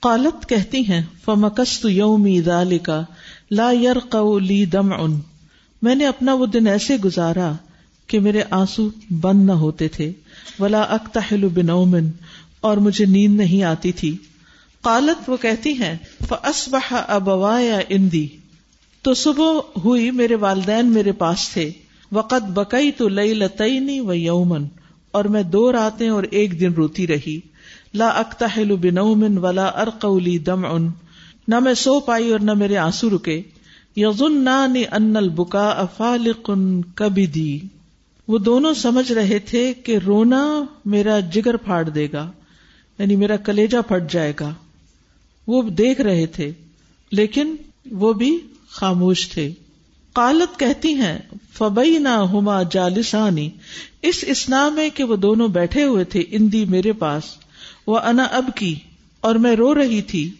قالت کہتی ہیں فمکست یومی ذالکا لا یرقع لی دمع۔ میں نے اپنا وہ دن ایسے گزارا کہ میرے آنسو بند نہ ہوتے تھے۔ ولا اکتحل بنومن اور مجھے نیند نہیں آتی تھی۔ قالت وہ کہتی ہیں فاصبح ابوایا اندی تو صبح ہوئی میرے والدین میرے پاس تھے۔ وقت بکئی تو لئی لتعینی و یومن اور میں دو راتیں اور ایک دن روتی رہی۔ لا اکتحل بنومن ولا ارقولی دم ان نہ میں سو پائی اور نہ میرے آنسو رکے. یزن ان البکا افالق کبھی دی وہ دونوں سمجھ رہے تھے کہ رونا میرا جگر پھاڑ دے گا یعنی میرا کلیجا پھٹ جائے گا۔ وہ دیکھ رہے تھے، لیکن وہ بھی خاموش تھے۔ قالت کہتی ہیں فبئی نہ ہوما جالسانی اس اسنا میں کہ وہ دونوں بیٹھے ہوئے تھے اندی میرے پاس۔ وہ انا اب کی، اور میں رو رہی تھی۔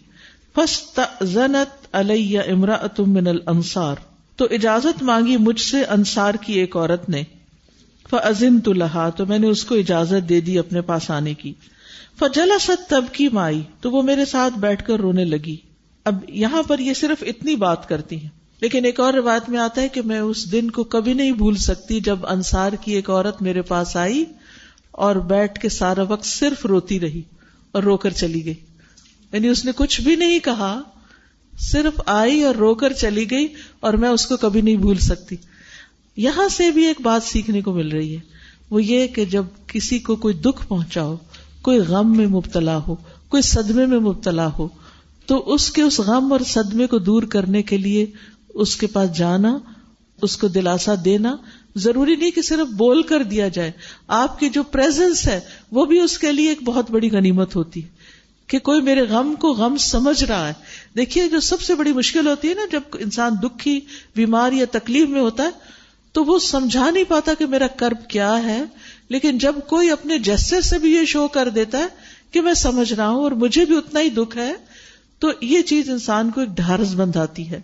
زنت علیہ امرا من الانصار۔ تو اجازت مانگی مجھ سے انصار کی ایک عورت نے۔ فزن تو لہا، تو میں نے اس کو اجازت دے دی اپنے پاس آنے کی۔ فجلا ست تب کی مائی، تو وہ میرے ساتھ بیٹھ کر رونے لگی۔ اب یہاں پر یہ صرف اتنی بات کرتی ہیں۔ لیکن ایک اور روایت میں آتا ہے کہ میں اس دن کو کبھی نہیں بھول سکتی جب انصار کی ایک عورت میرے پاس آئی اور بیٹھ کے سارا وقت صرف روتی رہی۔ اور رو کر چلی گئی۔ یعنی اس نے کچھ بھی نہیں کہا، صرف آئی اور رو کر چلی گئی اور میں اس کو کبھی نہیں بھول سکتی۔ یہاں سے بھی ایک بات سیکھنے کو مل رہی ہے۔ وہ یہ کہ جب کسی کو کوئی دکھ پہنچا ہو کوئی غم میں مبتلا ہو، کوئی صدمے میں مبتلا ہو، تو اس کے اس غم اور صدمے کو دور کرنے کے لیے اس کے پاس جانا اس کو دلاسا دینا ضروری نہیں کہ صرف بول کر دیا جائے۔ آپ کی جو پریزنس ہے، وہ بھی اس کے لیے ایک بہت بڑی غنیمت ہوتی ہے کہ کوئی میرے غم کو غم سمجھ رہا ہے۔ دیکھیے، جو سب سے بڑی مشکل ہوتی ہے نا، جب انسان دکھی بیمار یا تکلیف میں ہوتا ہے، تو وہ سمجھا نہیں پاتا کہ میرا کرب کیا ہے۔ لیکن جب کوئی اپنے جسر سے بھی یہ شو کر دیتا ہے کہ میں سمجھ رہا ہوں اور مجھے بھی اتنا ہی دکھ ہے، تو یہ چیز انسان کو ایک ڈھارس بندھاتی ہے۔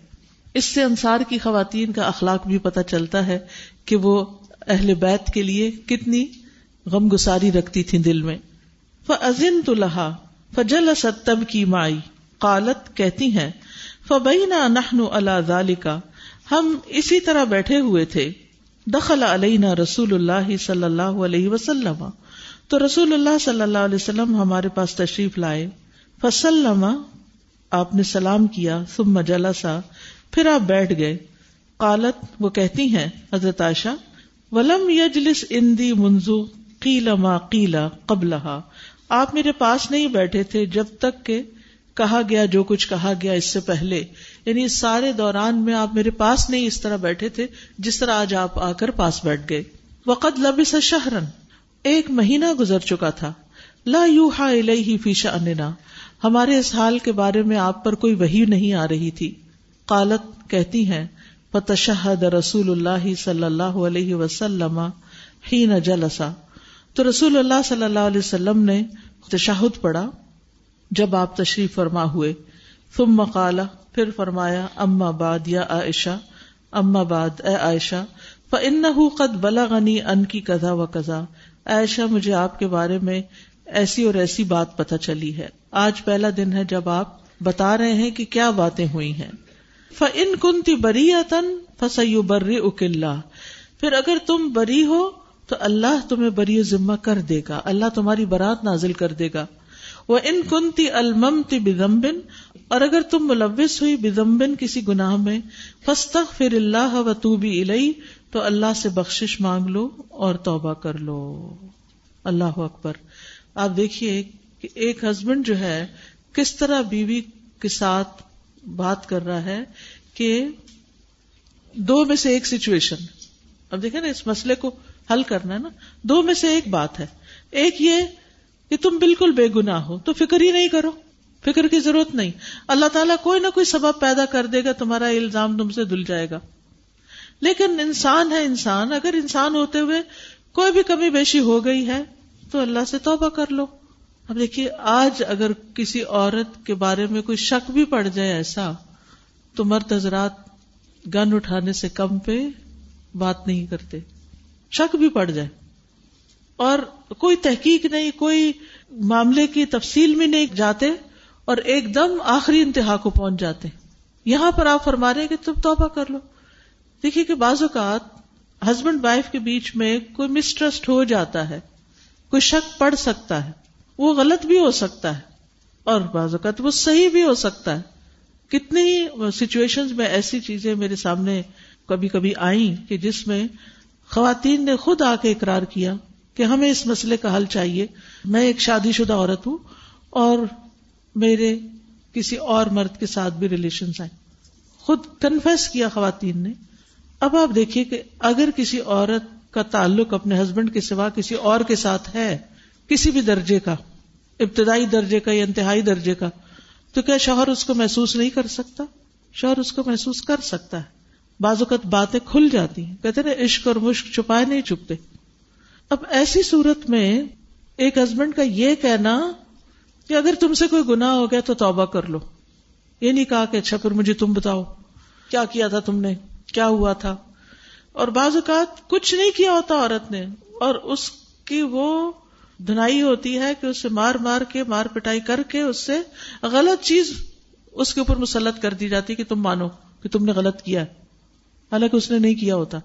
اس سے انصار کی خواتین کا اخلاق بھی پتہ چلتا ہے کہ وہ اہل بیت کے لیے کتنی غم گساری رکھتی تھی دل میں۔ فزن تو لہا فجل ستب کی مائی قالت، کہتی ہیں فبینا نحن اللہ ذالی کا ہم اسی طرح بیٹھے ہوئے تھے۔ دخل علینا رسول اللہ صلی اللہ علیہ وسلم۔ تو رسول اللہ صلی اللہ علیہ وسلم ہمارے پاس تشریف لائے۔ فسلم، آپ نے سلام کیا، ثم جلسا پھر آپ بیٹھ گئے۔ قالت، وہ کہتی ہیں، حضرت عائشہ، ولم یجلس اندی منزو قیل ما قیلا قبلہا آپ میرے پاس نہیں بیٹھے تھے جب تک کہ کہا گیا جو کچھ کہا گیا اس سے پہلے۔ یعنی اس سارے دوران میں آپ میرے پاس نہیں اس طرح بیٹھے تھے جس طرح آج آپ آ کر پاس بیٹھ گئے۔ وقت لبس شہرن۔ ایک مہینہ گزر چکا تھا۔ لا یو ہا فی شأننا۔ ہمارے اس حال کے بارے میں آپ پر کوئی وہی نہیں آ رہی تھی۔ قالت کہتی ہیں، فتشہد رسول اللہ صلی اللہ علیہ وسلم ہی جلسا تو رسول اللہ صلی اللہ علیہ وسلم نے تشہد پڑھا، جب آپ تشریف فرما ہوئے، ثم مقالا پھر فرمایا، اما باد یا عائشہ، اما باد اے عائشہ فن قد بلغنی ان کی کزا و کزا عائشہ، مجھے آپ کے بارے میں ایسی اور ایسی بات پتہ چلی ہے۔ آج پہلا دن ہے جب آپ بتا رہے ہیں کہ کیا باتیں ہوئی ہیں۔ فن کنتی بری تن فسیو بر اکلا پھر اگر تم بری ہو تو اللہ تمہیں بری ذمہ کر دے گا۔ اللہ تمہاری برات نازل کر دے گا۔ وہ ان کنتی الممتی بدمبن اور اگر تم ملوث ہوئی بدمبن کسی گناہ میں فستخ پھر اللہ و تو بھی الئی تو اللہ سے بخشش مانگ لو اور توبہ کر لو۔ اللہ اکبر۔ آپ دیکھیے کہ ایک ہسبینڈ جو ہے، کس طرح بیوی کے ساتھ بات کر رہا ہے کہ دو میں سے ایک سچویشن اب دیکھیں نا، اس مسئلے کو حل کرنا ہے نا۔ دو میں سے ایک بات ہے۔ ایک یہ کہ تم بالکل بے گنا ہو، تو فکر ہی نہیں کرو۔ فکر کی ضرورت نہیں۔ اللہ تعالیٰ کوئی نہ کوئی سبب پیدا کر دے گا، تمہارا الزام تم سے دل جائے گا۔ لیکن انسان ہے انسان، اگر انسان ہوتے ہوئے کوئی بھی کمی بیشی ہو گئی ہے، تو اللہ سے توبہ کر لو۔ اب دیکھیے، آج اگر کسی عورت کے بارے میں کوئی شک بھی پڑ جائے ایسا، تو مرد حضرات گن اٹھانے سے کم پہ بات نہیں کرتے۔ شک بھی پڑ جائے۔ اور کوئی تحقیق نہیں، کوئی معاملے کی تفصیل میں نہیں جاتے اور ایک دم آخری انتہا کو پہنچ جاتے۔ یہاں پر آپ فرما رہے کہ تم توبہ کر لو۔ دیکھیے کہ بعض اوقات ہسبینڈ وائف کے بیچ میں کوئی مسٹرسٹ ہو جاتا ہے، کوئی شک پڑ سکتا ہے۔ وہ غلط بھی ہو سکتا ہے اور بعض اوقات وہ صحیح بھی ہو سکتا ہے۔ کتنی ہی سچویشن میں ایسی چیزیں میرے سامنے کبھی کبھی آئیں کہ جس میں خواتین نے خود آ کے اقرار کیا کہ ہمیں اس مسئلے کا حل چاہیے۔ میں ایک شادی شدہ عورت ہوں اور میرے کسی اور مرد کے ساتھ بھی ریلیشن آئے خود کنفیس کیا خواتین نے۔ اب آپ دیکھیے کہ اگر کسی عورت کا تعلق اپنے ہسبینڈ کے سوا کسی اور کے ساتھ ہے کسی بھی درجے کا، ابتدائی درجے کا یا انتہائی درجے کا، تو کیا شوہر اس کو محسوس نہیں کر سکتا؟ شوہر اس کو محسوس کر سکتا ہے۔ بعض اوقات باتیں کھل جاتی ہیں۔ کہتے نا، عشق اور مشق چھپائے نہیں چھپتے۔ اب ایسی صورت میں ایک ہسبینڈ کا یہ کہنا کہ اگر تم سے کوئی گنا ہو گیا تو توبہ کر لو۔ یہ نہیں کہا کہ اچھا پھر مجھے تم بتاؤ۔ کیا کیا تھا تم نے؟ کیا ہوا تھا؟ اور بعض اوقات کچھ نہیں کیا ہوتا عورت نے۔ اور اس کی وہ دھنائی ہوتی ہے کہ اسے مار مار کے مار پٹائی کر کے اس سے غلط چیز اس کے اوپر مسلط کر دی جاتی کہ تم مانو کہ تم نے غلط کیا ہے۔ حالانکہ اس نے نہیں کیا ہوتا۔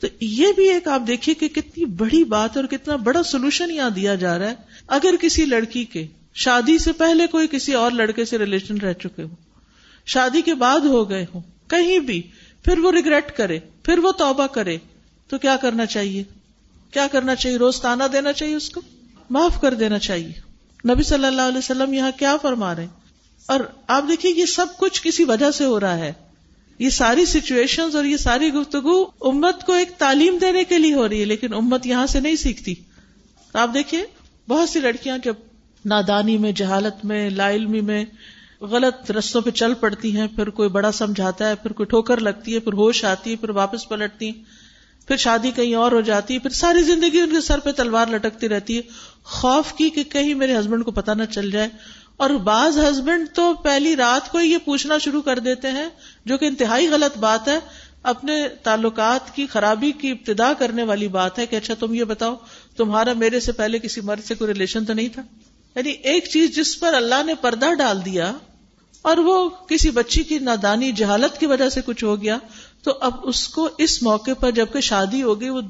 تو یہ بھی ایک آپ دیکھیے کہ کتنی بڑی بات اور کتنا بڑا سولوشن یہاں دیا جا رہا ہے۔ اگر کسی لڑکی کے شادی سے پہلے کوئی کسی اور لڑکے سے ریلیشن رہ چکے ہو شادی کے بعد ہو گئے ہوں، کہیں بھی، پھر وہ ریگریٹ کرے، پھر وہ توبہ کرے، تو کیا کرنا چاہیے؟ کیا کرنا چاہیے؟ روز تانا دینا چاہیے اس کو؟ معاف کر دینا چاہیے۔ نبی صلی اللہ علیہ وسلم یہاں کیا فرما رہے اور آپ دیکھیے یہ سب کچھ کسی وجہ سے ہو رہا ہے۔ یہ ساری سچویشن اور یہ ساری گفتگو امت کو ایک تعلیم دینے کے لیے ہو رہی ہے، لیکن امت یہاں سے نہیں سیکھتی۔ آپ دیکھیے، بہت سی لڑکیاں جب نادانی میں، جہالت میں، لا علمی میں غلط رستوں پہ چل پڑتی ہیں، پھر کوئی بڑا سمجھاتا ہے، پھر کوئی ٹھوکر لگتی ہے، پھر ہوش آتی ہے، پھر واپس پلٹتی ہیں۔ پھر شادی کہیں اور ہو جاتی ہے، پھر ساری زندگی ان کے سر پہ تلوار لٹکتی رہتی ہے۔ خوف کی کہ کہیں میرے ہسبینڈ کو پتا نہ چل جائے۔ اور بعض ہسبینڈ تو پہلی رات کو یہ پوچھنا شروع کر دیتے ہیں، جو کہ انتہائی غلط بات ہے۔ اپنے تعلقات کی خرابی کی ابتدا کرنے والی بات ہے کہ اچھا تم یہ بتاؤ، تمہارا میرے سے پہلے کسی مرد سے کوئی ریلیشن تو نہیں تھا؟ یعنی ایک چیز جس پر اللہ نے پردہ ڈال دیا اور وہ کسی بچی کی نادانی جہالت کی وجہ سے کچھ ہو گیا تو اب اس کو اس موقع پر جبکہ شادی ہو گئی، وہ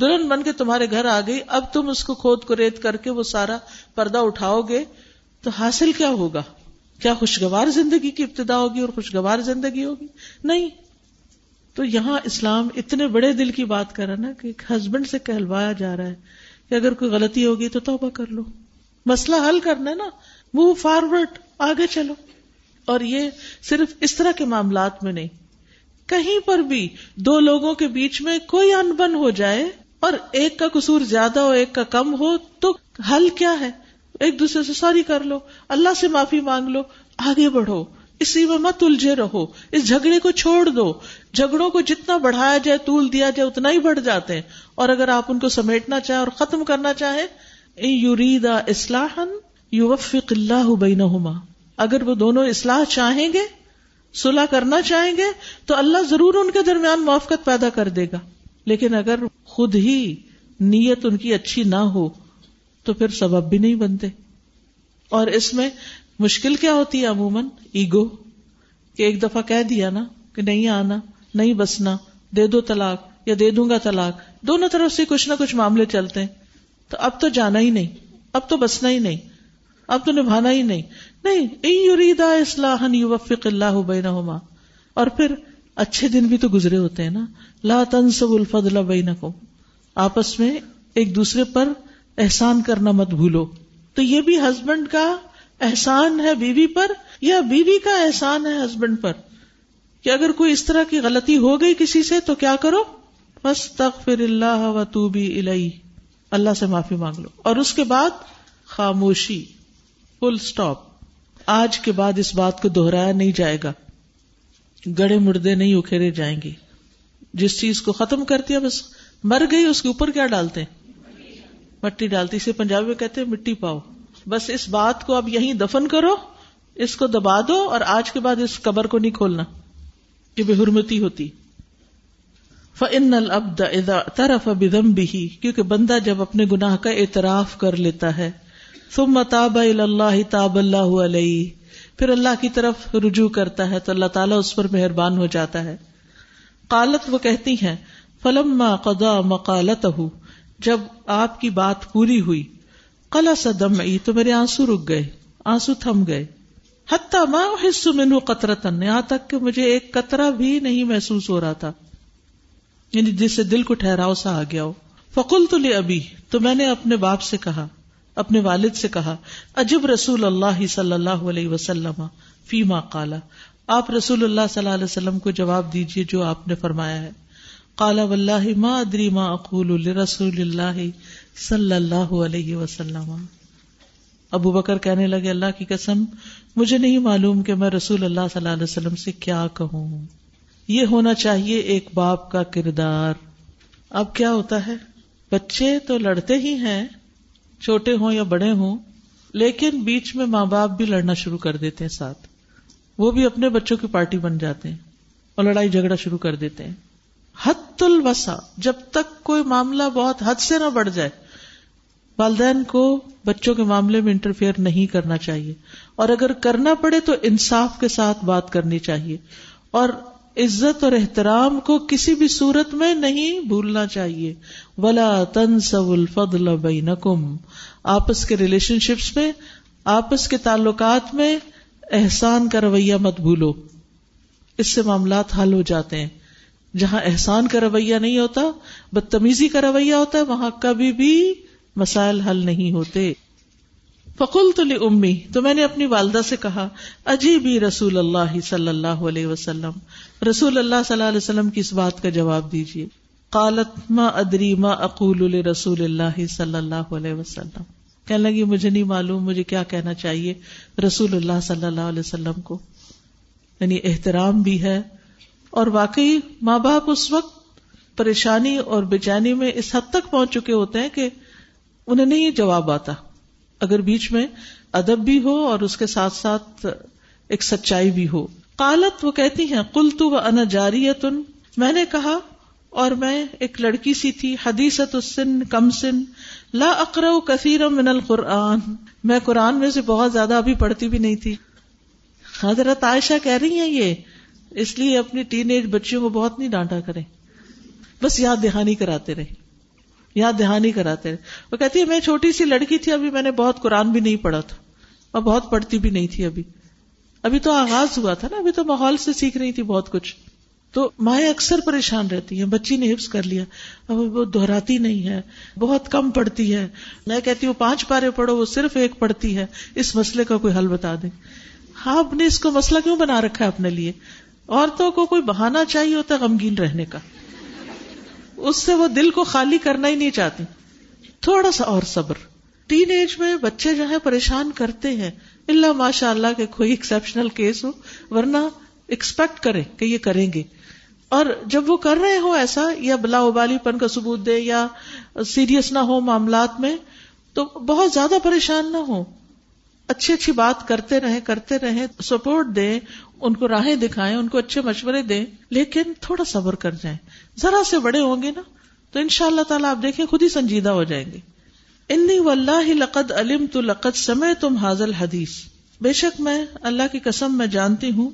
دلہن بن کے تمہارے گھر آ گئی۔ اب تم اس کو کھود کو ریت کر کے وہ سارا پردہ اٹھاؤ گے۔ تو حاصل کیا ہوگا؟ کیا خوشگوار زندگی کی ابتدا ہوگی اور خوشگوار زندگی ہوگی؟ نہیں۔ تو یہاں اسلام اتنے بڑے دل کی بات کر رہا نا کہ ایک ہسبینڈ سے کہلوایا جا رہا ہے کہ اگر کوئی غلطی ہوگی تو توبہ کر لو۔ مسئلہ حل کرنا ہے نا۔ موو فارورڈ آگے چلو۔ اور یہ صرف اس طرح کے معاملات میں نہیں۔ کہیں پر بھی دو لوگوں کے بیچ میں کوئی انبن ہو جائے اور ایک کا قصور زیادہ ہو ایک کا کم ہو، تو حل کیا ہے؟ ایک دوسرے سے سوری کر لو، اللہ سے معافی مانگ لو، آگے بڑھو اسی میں مت الجھے رہو، اس جھگڑے کو چھوڑ دو۔ جھگڑوں کو جتنا بڑھایا جائے، طول دیا جائے، اتنا ہی بڑھ جاتے ہیں۔ اور اگر آپ ان کو سمیٹنا چاہیں اور ختم کرنا چاہیں یورید اسلحن یو وفق اللہ بینہما۔ اگر وہ دونوں اصلاح چاہیں گے صلح کرنا چاہیں گے تو اللہ ضرور ان کے درمیان موافقت پیدا کر دے گا۔ لیکن اگر خود ہی نیت ان کی اچھی نہ ہو تو پھر سبب بھی نہیں بنتے۔ اور اس میں مشکل کیا ہوتی ہے عموماً؟ ایگو۔ کہ ایک دفعہ کہہ دیا نا کہ نہیں آنا، نہیں بسنا، دے دو طلاق یا دے دوں گا طلاق۔ دونوں طرف سے کچھ نہ کچھ معاملے چلتے ہیں۔ تو اب تو جانا ہی نہیں، اب تو بسنا ہی نہیں۔ اب تو نبھانا ہی نہیں۔ نہیں اصلاح یوفق اللہ بینہما۔ اور پھر اچھے دن بھی تو گزرے ہوتے ہیں نا۔ لا تنسب الفضل بینکم۔ آپس میں ایک دوسرے پر احسان کرنا مت بھولو۔ تو یہ بھی ہسبینڈ کا احسان ہے بیوی پر، یا بیوی کا احسان ہے ہسبینڈ پر؟ کہ اگر کوئی اس طرح کی غلطی ہو گئی کسی سے تو کیا کرو؟ بس تغفر اللہ و تو بھی اللہ سے معافی مانگ لو۔ اور اس کے بعد خاموشی۔ فل اسٹاپ آج کے بعد اس بات کو دوہرایا نہیں جائے گا۔ گڑے مردے نہیں اکھیرے جائیں گے۔ جس چیز کو ختم کرتی ہے، بس مر گئی، اس کے اوپر کیا ڈالتے مٹی ڈالتی۔ اسے پنجابی میں کہتے ہیں مٹی پاؤ۔ بس اس بات کو اب یہیں دفن کرو، اس کو دبا دو اور آج کے بعد اس قبر کو نہیں کھولنا۔ کہ بے حرمتی ہوتی۔ فن البد طرف بدم بھی کیونکہ بندہ جب اپنے گناہ کا اعتراف کر لیتا ہے تم تاب اللہ تاب اللہ علیہ۔ پھر اللہ کی طرف رجوع کرتا ہے تو اللہ تعالیٰ اس پر مہربان ہو جاتا ہے۔ قالت وہ کہتی ہیں فلم قدا مقالت جب آپ کی بات پوری ہوئی کلا سدم تو میرے آنسو رک گئے، آنسو تھم گئے۔ حتیٰ ماں حصو مینو قطرتن یہاں تک کہ مجھے ایک قطرہ بھی نہیں محسوس ہو رہا تھا۔ یعنی جس سے دل کو ٹھہراؤ سا آ گیا ہو۔ فکل تو لے ابھی تو میں نے اپنے باپ سے کہا اپنے والد سے کہا، عجب رسول اللہ صلی اللہ علیہ وسلم فیما کالا آپ رسول اللہ صلی اللہ علیہ وسلم کو جواب دیجیے جو آپ نے فرمایا ہے۔ کالا و ما ادری ما اقول رسول اللہ صلی اللہ علیہ وسلم. ابو بکر کہنے لگے، اللہ کی قسم، مجھے نہیں معلوم کہ میں رسول اللہ صلی اللہ علیہ وسلم سے کیا کہوں۔ یہ ہونا چاہیے ایک باپ کا کردار۔ اب کیا ہوتا ہے؟ بچے تو لڑتے ہی ہیں۔ چھوٹے ہوں یا بڑے ہوں، لیکن بیچ میں ماں باپ بھی لڑنا شروع کر دیتے ہیں ساتھ۔ وہ بھی اپنے بچوں کی پارٹی بن جاتے ہیں اور لڑائی جھگڑا شروع کر دیتے ہیں۔ حت الوسا جب تک کوئی معاملہ بہت حد سے نہ بڑھ جائے، والدین کو بچوں کے معاملے میں انٹرفیئر نہیں کرنا چاہیے۔ اور اگر کرنا پڑے تو انصاف کے ساتھ بات کرنی چاہیے۔ اور عزت اور احترام کو کسی بھی صورت میں نہیں بھولنا چاہیے۔ ولا الفضل بینکم آپس کے ریلیشن شپس میں، آپس کے تعلقات میں احسان کا رویہ مت بھولو۔ اس سے معاملات حل ہو جاتے ہیں۔ جہاں احسان کا رویہ نہیں ہوتا، بدتمیزی کا رویہ ہوتا ہے، وہاں کبھی بھی مسائل حل نہیں ہوتے۔ فکل تو امی تو میں نے اپنی والدہ سے کہا، اجیبی رسول اللہ صلی اللہ علیہ وسلم، رسول اللہ صلی اللہ علیہ وسلم کی اس بات کا جواب دیجیے قالت، ما ادری ما اقول رسول اللہ صلی اللہ علیہ وسلم۔ کہنے لگی، مجھے نہیں معلوم، مجھے کیا کہنا چاہیے رسول اللہ صلی اللہ علیہ وسلم کو۔ یعنی احترام بھی ہے، اور واقعی ماں باپ اس وقت پریشانی اور بے چینی میں اس حد تک پہنچ چکے ہوتے ہیں کہ انہیں نہیں جواب آتا۔ اگر بیچ میں ادب بھی ہو اور اس کے ساتھ ساتھ ایک سچائی بھی ہو۔ قالت وہ کہتی ہیں کل تو وہ ان جاری میں نے کہا، اور میں ایک لڑکی سی تھی حدیثت السن، کم سن۔ لا اقرا کثیر من القرآن۔ میں قرآن میں سے بہت زیادہ ابھی پڑھتی بھی نہیں تھی۔ حضرت عائشہ کہہ رہی ہیں یہ، اس لیے اپنی ٹین ایج بچیوں کو بہت نہیں ڈانٹا کریں۔ بس یاد دہانی کراتے رہے۔ یاد دہانی کراتے رہے وہ کہتی ہے میں چھوٹی سی لڑکی تھی، ابھی میں نے بہت قرآن بھی نہیں پڑھا تھا اور بہت پڑھتی بھی نہیں تھی ابھی۔ ابھی تو آغاز ہوا تھا نا، ابھی تو ماحول سے سیکھ رہی تھی بہت کچھ۔ تو مائیں اکثر پریشان رہتی ہیں، بچی نے حفظ کر لیا۔ اب وہ دہراتی نہیں ہے، بہت کم پڑھتی ہے۔ میں کہتی ہوں، پانچ پارے پڑھو، وہ صرف ایک پڑھتی ہے۔ اس مسئلے کا کوئی حل بتا دیں۔ ہاں آپ نے اس کو مسئلہ کیوں بنا رکھا ہے اپنے لیے؟ عورتوں کو کوئی بہانا چاہیے ہوتا ہے غمگین رہنے کا۔ اس سے وہ دل کو خالی کرنا ہی نہیں چاہتی۔ تھوڑا سا اور صبر۔ ٹین ایج میں بچے جو ہے پریشان کرتے ہیں۔ اللہ ماشاء اللہ کے کوئی ایکسپشنل کیس ہو، ورنہ ایکسپیکٹ کرے کہ یہ کریں گے۔ اور جب وہ کر رہے ہو ایسا، یا بلا ابالی پن کا ثبوت دے، یا سیریس نہ ہو معاملات میں، تو بہت زیادہ پریشان نہ ہو اچھی اچھی بات کرتے رہے کرتے رہے سپورٹ دیں، ان کو راہیں دکھائیں، ان کو اچھے مشورے دیں، لیکن تھوڑا صبر کر جائیں۔ ذرا سے بڑے ہوں گے نا، تو ان شاء اللہ تعالیٰ آپ دیکھیں خود ہی سنجیدہ ہو جائیں گے۔ انی واللہ لقد علم تو لقد سمے تم حاضل حدیث بے شک میں اللہ کی قسم میں جانتی ہوں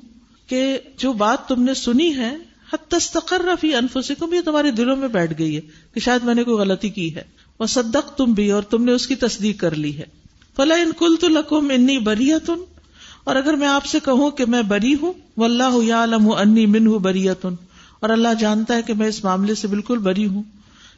کہ جو بات تم نے سنی ہے حت تستقر فی انفسکم، یہ تمہارے دلوں میں بیٹھ گئی ہے کہ شاید میں نے کوئی غلطی کی ہے۔ وہ صدق تم بھی، اور تم نے اس کی تصدیق کر لی ہے۔ فلا ان کل تو لکم انی بریتن اور اگر میں آپ سے کہوں کہ میں بری ہوں و اللہ یعلم انی منہ بریتن اور اللہ جانتا ہے کہ میں اس معاملے سے بالکل بری ہوں۔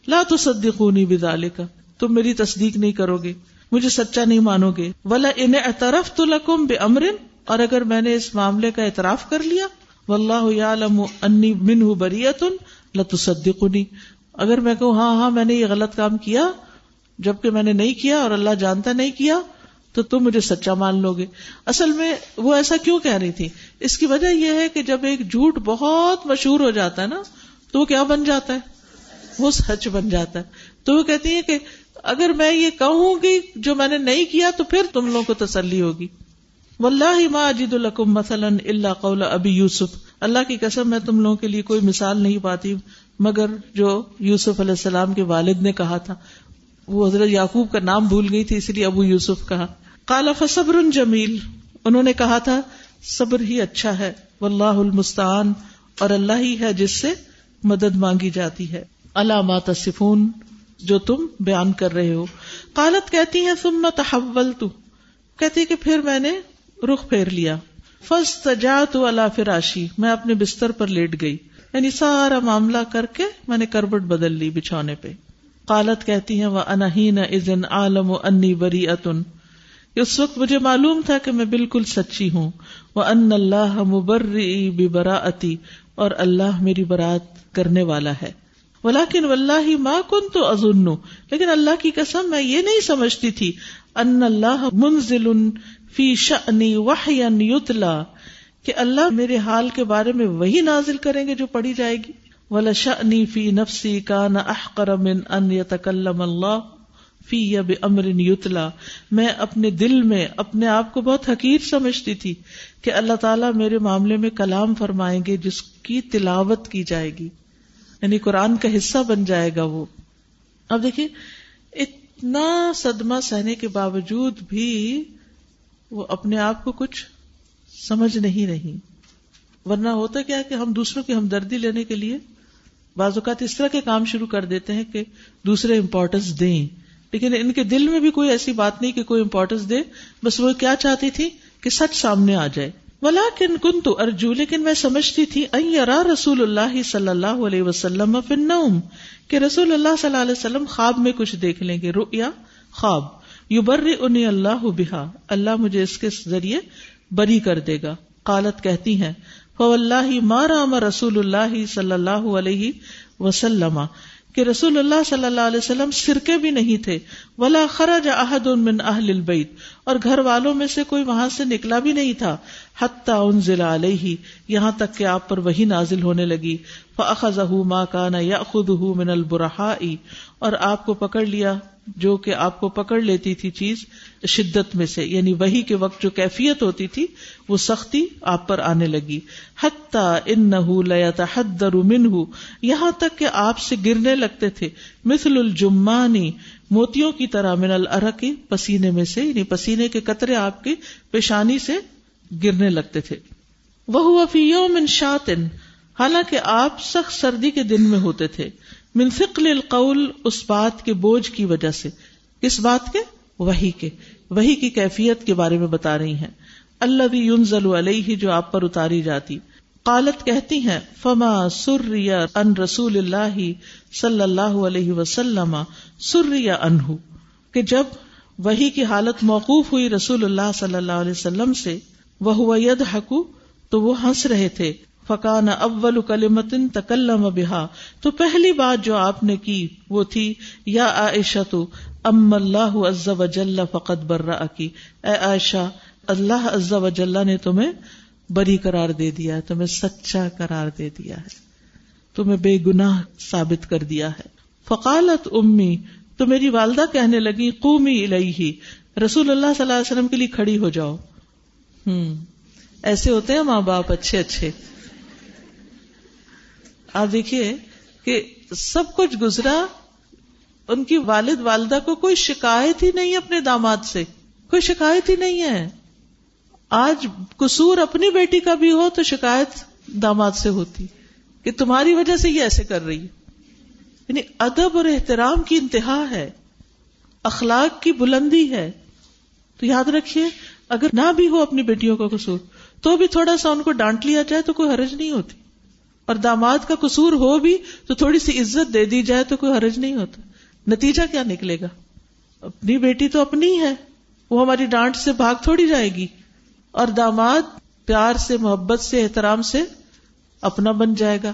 لا تصدقونی بذالک تم میری تصدیق نہیں کرو گے، مجھے سچا نہیں مانو گے۔ ولا ان اعترفت لکم بامر اور اگر میں نے اس معاملے کا اعتراف کر لیا و واللہ یعلم انی منہ بریتن لتصدقونی اگر میں کہوں ہاں ہاں میں نے یہ غلط کام کیا جبکہ میں نے نہیں کیا اور اللہ جانتا نہیں کیا، تو تم مجھے سچا مان لو گے۔ اصل میں وہ ایسا کیوں کہہ رہی تھی؟ اس کی وجہ یہ ہے کہ جب ایک جھوٹ بہت مشہور ہو جاتا ہے نا، تو وہ کیا بن جاتا ہے؟ وہ سچ بن جاتا ہے۔ تو وہ کہتی ہے کہ اگر میں یہ کہوں گی جو میں نے نہیں کیا، تو پھر تم لوگوں کو تسلی ہوگی۔ واللہ ما اجد لکم مثلا الا قول ابی یوسف۔ اللہ کی قسم، میں تم لوگوں کے لیے کوئی مثال نہیں پاتی، مگر جو یوسف علیہ السلام کے والد نے کہا تھا۔ وہ حضرت یعقوب کا نام بھول گئی تھی، اس لیے ابو یوسف کہا۔ کالا فصبر جمیل۔ انہوں نے کہا تھا، صبر ہی اچھا ہے، واللہ المستعان، اور اللہ ہی ہے جس سے مدد مانگی جاتی ہے۔ علامات صفون جو تم بیان کر رہے ہو۔ قالت، کہتی ہے ثم تحولت۔ کہتی کہ پھر میں نے رخ پھیر لیا۔ فاستجعت على فراشی، میں اپنے بستر پر لیٹ گئی۔ یعنی سارا معاملہ کر کے میں نے کربٹ بدل لی بچھونے پہ۔ قالت کہتی ہیں وہ انہین ازن عالم و انی بری اتن اس وقت مجھے معلوم تھا کہ میں بالکل سچی ہوں۔ وہ ان اللہ مبری براتی اور اللہ میری برات کرنے والا ہے۔ ولیکن واللہ ما کن تو ازن لیکن اللہ کی قسم، میں یہ نہیں سمجھتی تھی۔ ان اللہ منزل فی شأنی وحیا یتلا کہ اللہ میرے حال کے بارے میں وہی نازل کریں گے جو پڑھی جائے گی۔ ولا شأنی فی نفسی کان احقر من ان یتکلم اللہ فی یب امر یتلا میں اپنے دل میں، اپنے آپ کو بہت حقیر سمجھتی تھی کہ اللہ تعالیٰ میرے معاملے میں کلام فرمائیں گے، جس کی تلاوت کی جائے گی۔ یعنی قرآن کا حصہ بن جائے گا وہ۔ اب دیکھیے، اتنا صدمہ سہنے کے باوجود بھی وہ اپنے آپ کو کچھ سمجھ نہیں رہی۔ ورنہ ہوتا کیا کہ ہم دوسروں کی ہمدردی لینے کے لیے بعض اوقات اس طرح کے کام شروع کر دیتے ہیں کہ دوسرے امپورٹینس دیں۔ لیکن ان کے دل میں بھی کوئی ایسی بات نہیں کہ کوئی امپورٹینس دے۔ بس وہ کیا چاہتی تھی کہ سچ سامنے آ جائے۔ ولا کن کن تو ارجو، لیکن میں سمجھتی تھی ارا رسول اللہ صلی اللہ علیہ وسلم فنوم کہ رسول اللہ صلی اللہ علیہ وسلم خواب میں کچھ دیکھ لیں گے، رؤیا خواب۔ یو بر انی اللہ بحا اللہ مجھے اس کے ذریعے بری کر دے گا۔ قالت کہتی ہیں فواللہ ما رام رسول اللہ صلی اللہ علیہ وسلم، کہ رسول اللہ صلی اللہ علیہ وسلم سرکے بھی نہیں تھے، ولا خرج احد من اہل البیت، اور گھر والوں میں سے کوئی وہاں سے نکلا بھی نہیں تھا، حتی انزل علیہ، یہاں تک کہ آپ پر وہی نازل ہونے لگی فاخذہ ما کان یاخذہ من البرحاء اور آپ کو پکڑ لیا۔ جو کہ آپ کو پکڑ لیتی تھی چیز شدت میں سے یعنی وہی کے وقت جو کیفیت ہوتی تھی، وہ سختی آپ پر آنے لگی۔ حتی انہو لیتحدر منہ یہاں تک کہ آپ سے گرنے لگتے تھے۔ مثل الجمانی، موتیوں کی طرح من الارقی پسینے میں سے یعنی پسینے کے قطرے آپ کی پیشانی سے گرنے لگتے تھے۔ وہ فی یوم شاطن حالانکہ آپ سخت سردی کے دن میں ہوتے تھے۔ من ثقل القول اس بات کے بوجھ کی وجہ سے۔ کس بات کے وہی کے۔ وہی کی کیفیت کے بارے میں بتا رہی ہیں۔ اللہ بھی ينزل علیہ جو آپ پر اتاری جاتی۔ قالت کہتی ہیں، فما سر ان رسول اللہ صلی اللہ علیہ وسلم سر انہ کہ جب وہی کی حالت موقوف ہوئی رسول اللہ صلی اللہ علیہ وسلم سے وہ ید تو وہ ہنس رہے تھے۔ فکان اول کلمتن تکلم بہا۔ تو پہلی بات جو آپ نے کی وہ تھی، یا عائشہ تو ام اللہ عز و جل فقط برا کی اے عائشہ، اللہ عز و جل نے تمہیں بری قرار دے دیا ہے، تمہیں سچا قرار دے دیا ہے۔ تمہیں بے گناہ ثابت کر دیا ہے۔ فقالت امی، تو میری والدہ کہنے لگی، قومی الہی رسول اللہ صلی اللہ علیہ وسلم کے لیے کھڑی ہو جاؤ۔ ہوں ایسے ہوتے ہیں ماں باپ اچھے اچھے۔ آپ دیکھیے کہ سب کچھ گزرا، ان کی والد، والدہ کو کوئی شکایت ہی نہیں اپنے داماد سے، کوئی شکایت ہی نہیں ہے۔ آج قصور اپنی بیٹی کا بھی ہو تو شکایت داماد سے ہوتی، کہ تمہاری وجہ سے یہ ایسے کر رہی ہے۔ یعنی ادب اور احترام کی انتہا ہے، اخلاق کی بلندی ہے۔ تو یاد رکھیے، اگر نہ بھی ہو اپنی بیٹیوں کا قصور، تو بھی تھوڑا سا ان کو ڈانٹ لیا جائے تو کوئی حرج نہیں ہوتی۔ اور داماد کا قصور ہو بھی تو تھوڑی سی عزت دے دی جائے تو کوئی حرج نہیں ہوتا۔ نتیجہ کیا نکلے گا؟ اپنی بیٹی تو اپنی ہے۔ وہ ہماری ڈانٹ سے بھاگ تھوڑی جائے گی۔ اور داماد پیار سے، محبت سے، احترام سے اپنا بن جائے گا۔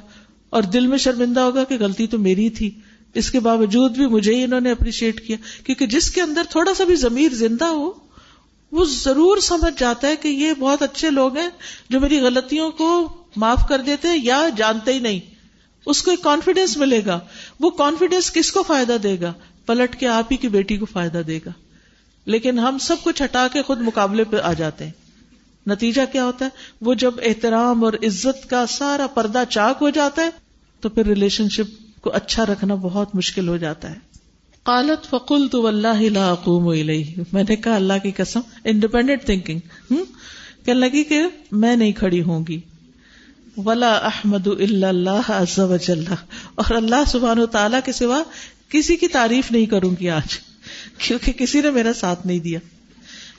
اور دل میں شرمندہ ہوگا کہ غلطی تو میری تھی۔ اس کے باوجود بھی مجھے ہی انہوں نے اپریشیٹ کیا۔ کیونکہ جس کے اندر تھوڑا سا بھی ضمیر زندہ ہو، وہ ضرور سمجھ جاتا ہے کہ یہ بہت اچھے لوگ ہیں جو میری غلطیوں کو معاف کر دیتے یا جانتے ہی نہیں۔ اس کو ایک کانفیڈینس ملے گا۔ وہ کانفیڈینس کس کو فائدہ دے گا؟ پلٹ کے آپ ہی کی بیٹی کو فائدہ دے گا۔ لیکن ہم سب کچھ ہٹا کے خود مقابلے پہ آ جاتے ہیں۔ نتیجہ کیا ہوتا ہے؟ وہ جب احترام اور عزت کا سارا پردہ چاک ہو جاتا ہے، تو پھر ریلیشن شپ کو اچھا رکھنا بہت مشکل ہو جاتا ہے۔ قالت فقل تو اللہ میں نے کہا اللہ کی قسم انڈیپینڈنٹ تھنکنگ کہنے لگی کہ میں نہیں کھڑی ہوں گی۔ ولا احمد اللہ اور اللہ سبحان و تعالیٰ کے سوا کسی کی تعریف نہیں کروں گی آج، کیونکہ کسی نے میرا ساتھ نہیں دیا.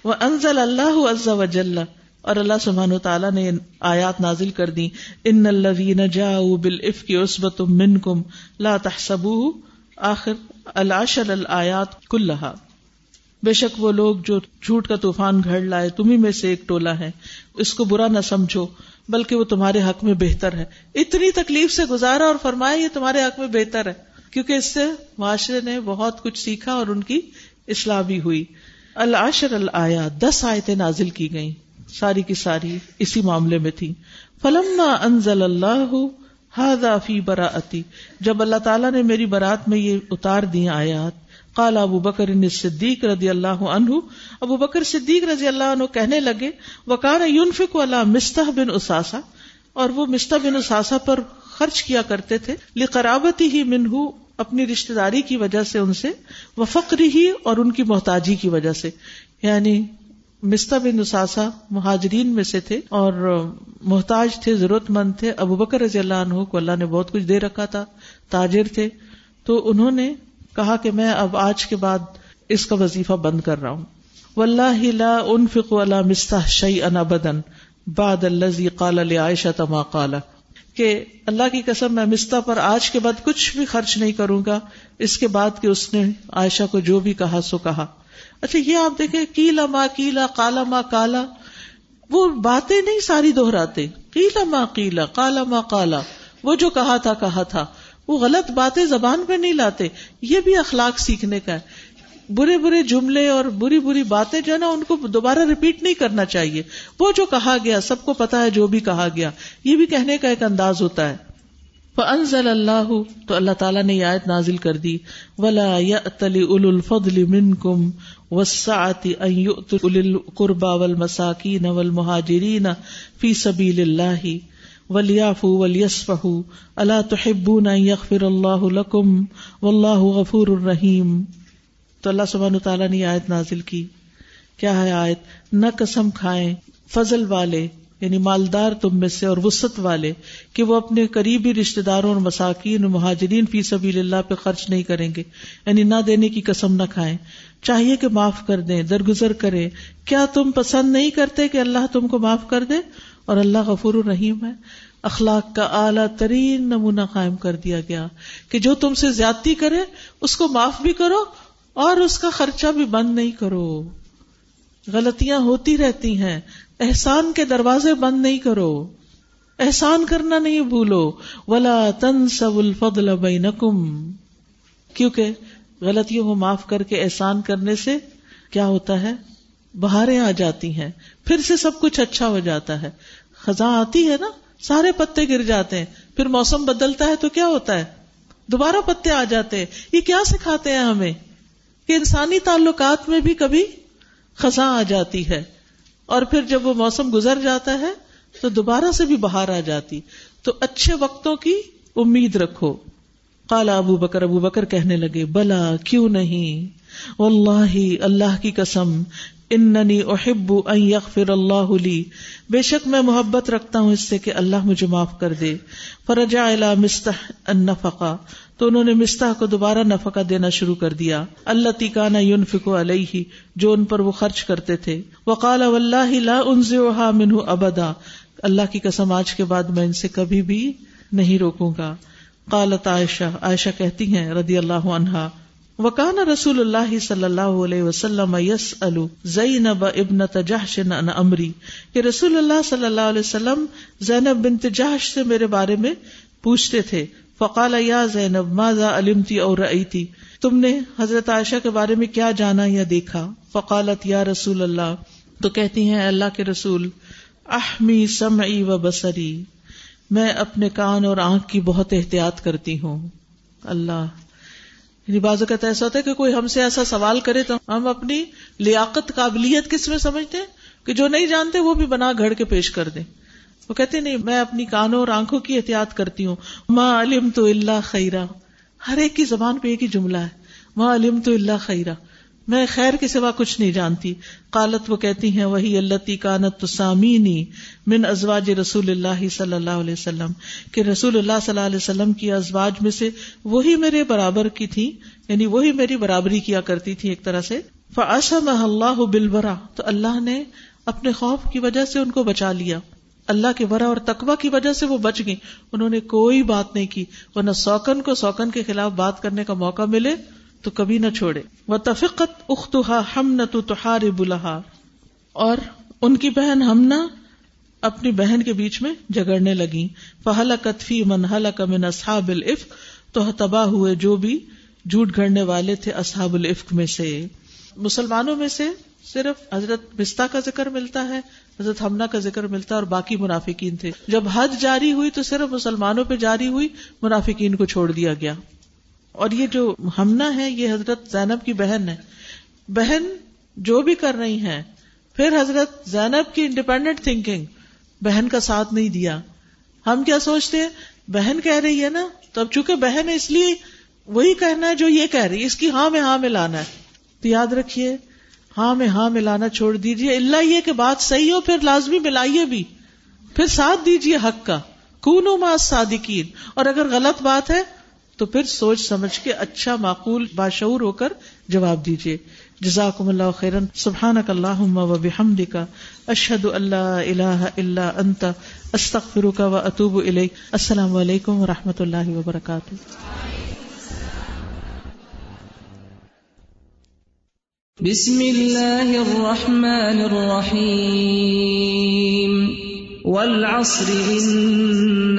وہ انزل اللہ عز و جل. اور اللہ سبحان و تعالیٰ نے آیات نازل کر دی ان الذین جاؤ بالعف کی عصبت منکم لا تحسبوه. آخر، العشر الآیات کلہا بے شک وہ لوگ جو جھوٹ کا طوفان گھڑ لائے، تمہیں میں سے ایک ٹولا ہے. اس کو برا نہ سمجھو. بلکہ وہ تمہارے حق میں بہتر ہے۔ اتنی تکلیف سے گزارا اور فرمایا یہ تمہارے حق میں بہتر ہے۔ کیونکہ اس سے معاشرے نے بہت کچھ سیکھا اور ان کی اصلاح بھی ہوئی۔ العشر الآیا دس آیتیں نازل کی گئیں۔ ساری کی ساری اسی معاملے میں تھی فلما انزل اللہ ہاضا فی براتی جب اللہ تعالیٰ نے میری برات میں یہ اتار دی آیات قال ابو بکر صدیق رضی اللہ عنہ، ابو بکر صدیق رضی اللہ عنہ کہنے لگے وکار یونفق والا مستح بن اساسا اور وہ مستح بن اساسا پر خرچ کیا کرتے تھے لقرابتی ہی منہ اپنی رشتے داری کی وجہ سے ان سے وہ فقری ہی اور ان کی محتاجی کی وجہ سے۔ یعنی مستہ بن اساسا مہاجرین میں سے تھے اور محتاج تھے ضرورت مند تھے۔ ابو بکر رضی اللہ عنہ کو اللہ نے بہت کچھ دے رکھا تھا، تاجر تھے۔ تو انہوں نے کہا کہ میں اب آج کے بعد اس کا وظیفہ بند کر رہا ہوں۔ واللہ لا انفق ولا مستح شیئا بدن بعد الذي قال لعائشہ تما قال۔ کہ اللہ کی قسم میں مستا پر آج کے بعد کچھ بھی خرچ نہیں کروں گا۔ اس کے بعد کہ اس نے عائشہ کو جو بھی کہا سو کہا۔ اچھا یہ آپ دیکھیں، کیلا ما کیلا کالا ما کالا وہ باتیں نہیں، ساری دہراتے۔ کیلا ما کیلا کالا ما کالا وہ جو کہا تھا کہا تھا۔ وہ غلط باتیں زبان پہ نہیں لاتے، یہ بھی اخلاق سیکھنے کا ہے۔ برے برے جملے اور بری بری باتیں جو ہے نا، ان کو دوبارہ ریپیٹ نہیں کرنا چاہیے۔ وہ جو کہا گیا، سب کو پتا ہے جو بھی کہا گیا، یہ بھی کہنے کا ایک انداز ہوتا ہے۔ فنزل اللہ تو اللہ تعالیٰ نے یہ آیت نازل کر دی۔ ولا تلی ال الفضل من کم وسعتی قربا ول مساکین ول مہاجرین فی سبیل اللہ ولیاف ولیسف اللہ تحبون یغفر اللہ لکم واللہ غفور الرحیم۔ تو اللہ سبحانہ تعالیٰ نے آیت نازل کی۔ کیا ہے آیت؟ نہ قسم کھائیں فضل والے یعنی مالدار تم میں سے اور وسط والے، کہ وہ اپنے قریبی رشتے داروں اور مساکین اور مہاجرین فی سبیل اللہ پہ خرچ نہیں کریں گے۔ یعنی نہ دینے کی قسم نہ کھائیں۔ چاہیے کہ معاف کر دیں، درگزر کرے کیا تم پسند نہیں کرتے کہ اللہ تم کو معاف کر دے؟ اور اللہ غفور الرحیم ہے۔ اخلاق کا اعلیٰ ترین نمونہ قائم کر دیا گیا۔ کہ جو تم سے زیادتی کرے، اس کو معاف بھی کرو اور اس کا خرچہ بھی بند نہیں کرو۔ غلطیاں ہوتی رہتی ہیں۔ احسان کے دروازے بند نہیں کرو۔ احسان کرنا نہیں بھولو۔ ولا تن سب الفضل بینکم کیونکہ غلطیوں کو معاف کر کے احسان کرنے سے کیا ہوتا ہے؟ بہاریں آ جاتی ہیں، پھر سے سب کچھ اچھا ہو جاتا ہے۔ خزاں آتی ہے نا، سارے پتے گر جاتے ہیں۔ پھر موسم بدلتا ہے تو کیا ہوتا ہے؟ دوبارہ پتے آ جاتے ہیں۔ یہ کیا سکھاتے ہیں ہمیں؟ کہ انسانی تعلقات میں بھی کبھی خزاں آ جاتی ہے۔ اور پھر جب وہ موسم گزر جاتا ہے تو دوبارہ سے بھی باہر آ جاتی۔ تو اچھے وقتوں کی امید رکھو۔ کالا ابو بکر ابو بکر کہنے لگے، بلا، کیوں نہیں؟ واللہ، اللہ کی قسم اننی احب ان یغفر اللہ لی۔ بے شک میں محبت رکھتا ہوں اس سے کہ اللہ مجھے معاف کر دے۔ فرجا الى مستح النفقہ۔ تو انہوں نے مستح کو دوبارہ نفقہ دینا شروع کر دیا۔ اللہ تیکانا ينفق علیہ۔ جو ان پر وہ خرچ کرتے تھے۔ وقال واللہ لا انزعها منه ابدا۔ اللہ کی قسم آج کے بعد میں ان سے کبھی بھی نہیں روکوں گا۔ قالت عائشہ۔ عائشہ کہتی ہیں رضی اللہ عنہا وکان رسول اللہ صلی اللہ علیہ وسلم یس زینب ابن تجاش امری، کہ رسول اللہ صلی اللہ علیہ وسلم زینب بن تجاش سے میرے بارے میں پوچھتے تھے، فقال یا زینب، ماذا علمتی اور تھی تم نے حضرت عائشہ کے بارے میں کیا جانا یا دیکھا؟ فقالت، یا رسول اللہ، تو کہتی ہیں اللہ کے رسول، احمی سمعی و بسری میں اپنے کان اور آنکھ کی بہت احتیاط کرتی ہوں۔ اللہ یعنی بعض اوقات ایسا ہوتا ہے کہ کوئی ہم سے ایسا سوال کرے تو ہم اپنی لیاقت، قابلیت کس میں سمجھتے ہیں؟ کہ جو نہیں جانتے وہ بھی بنا گھڑ کے پیش کر دیں۔ وہ کہتے نہیں، میں اپنی کانوں اور آنکھوں کی احتیاط کرتی ہوں۔ ماں علم تو اللہ خیرہ۔ ہر ایک کی زبان پہ ایک ہی جملہ ہے۔ ماں علم تو اللہ خیرہ۔ میں خیر کے سوا کچھ نہیں جانتی۔ قالت وہ کہتی ہیں، وہی اللہ کانت سامینی من ازواج رسول اللہ صلی اللہ علیہ وسلم، کہ رسول اللہ صلی اللہ علیہ وسلم کی ازواج میں سے وہی میرے برابر کی تھی یعنی وہی میری برابری کیا کرتی تھی ایک طرح سے۔ فاسم اللہ بلبرا تو اللہ نے اپنے خوف کی وجہ سے ان کو بچا لیا۔ اللہ کے ورا اور تقوا کی وجہ سے وہ بچ گئی انہوں نے کوئی بات نہیں کی وہ نہ سوکن کو سوکن کے خلاف بات کرنے کا موقع ملے۔ تو کبھی نہ چھوڑے۔ وہ تفقت اختہا ہم نہ تو تہار بلہا اور ان کی بہن ہمنا اپنی بہن کے بیچ میں جگڑنے لگی فہلا کتفی من حلق من اصحاب العفق تو تباہ ہوئے جو بھی جھوٹ گھڑنے والے تھے اصحاب العفق میں سے۔ مسلمانوں میں سے صرف حضرت بستا کا ذکر ملتا ہے، حضرت ہمنا کا ذکر ملتا ہے اور باقی منافقین تھے۔ جب حج جاری ہوئی تو صرف مسلمانوں پہ جاری ہوئی، منافقین کو چھوڑ دیا گیا۔ اور یہ جو ہمنا ہے، یہ حضرت زینب کی بہن ہے۔ بہن جو بھی کر رہی ہیں، پھر حضرت زینب کی انڈیپینڈنٹ تھنکنگ بہن کا ساتھ نہیں دیا۔ ہم کیا سوچتے ہیں؟ بہن کہہ رہی ہے نا، تو اب چونکہ بہن ہے، اس لیے وہی کہنا ہے جو یہ کہہ رہی ہے۔ اس کی ہاں میں ہاں میں لانا ہے۔ تو یاد رکھیے ہاں میں ہاں ملانا چھوڑ دیجیے اللہ یہ کہ بات صحیح ہو، پھر لازمی ملائیے بھی۔ پھر ساتھ دیجیے حق کا۔ کون صادقین اور اگر غلط بات ہے تو پھر سوچ سمجھ کے اچھا معقول باشعور ہو کر جواب دیجیے جزاکم اللہ خیرن سبحان اللہ و بحمد کا اشد اللہ اللہ اللہ انت۔ استخر کا و اطوب السلام علیکم و رحمۃ اللہ وبرکاتہ۔ بسم الله الرحمن الرحيم والعصر إن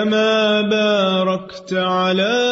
كما باركت على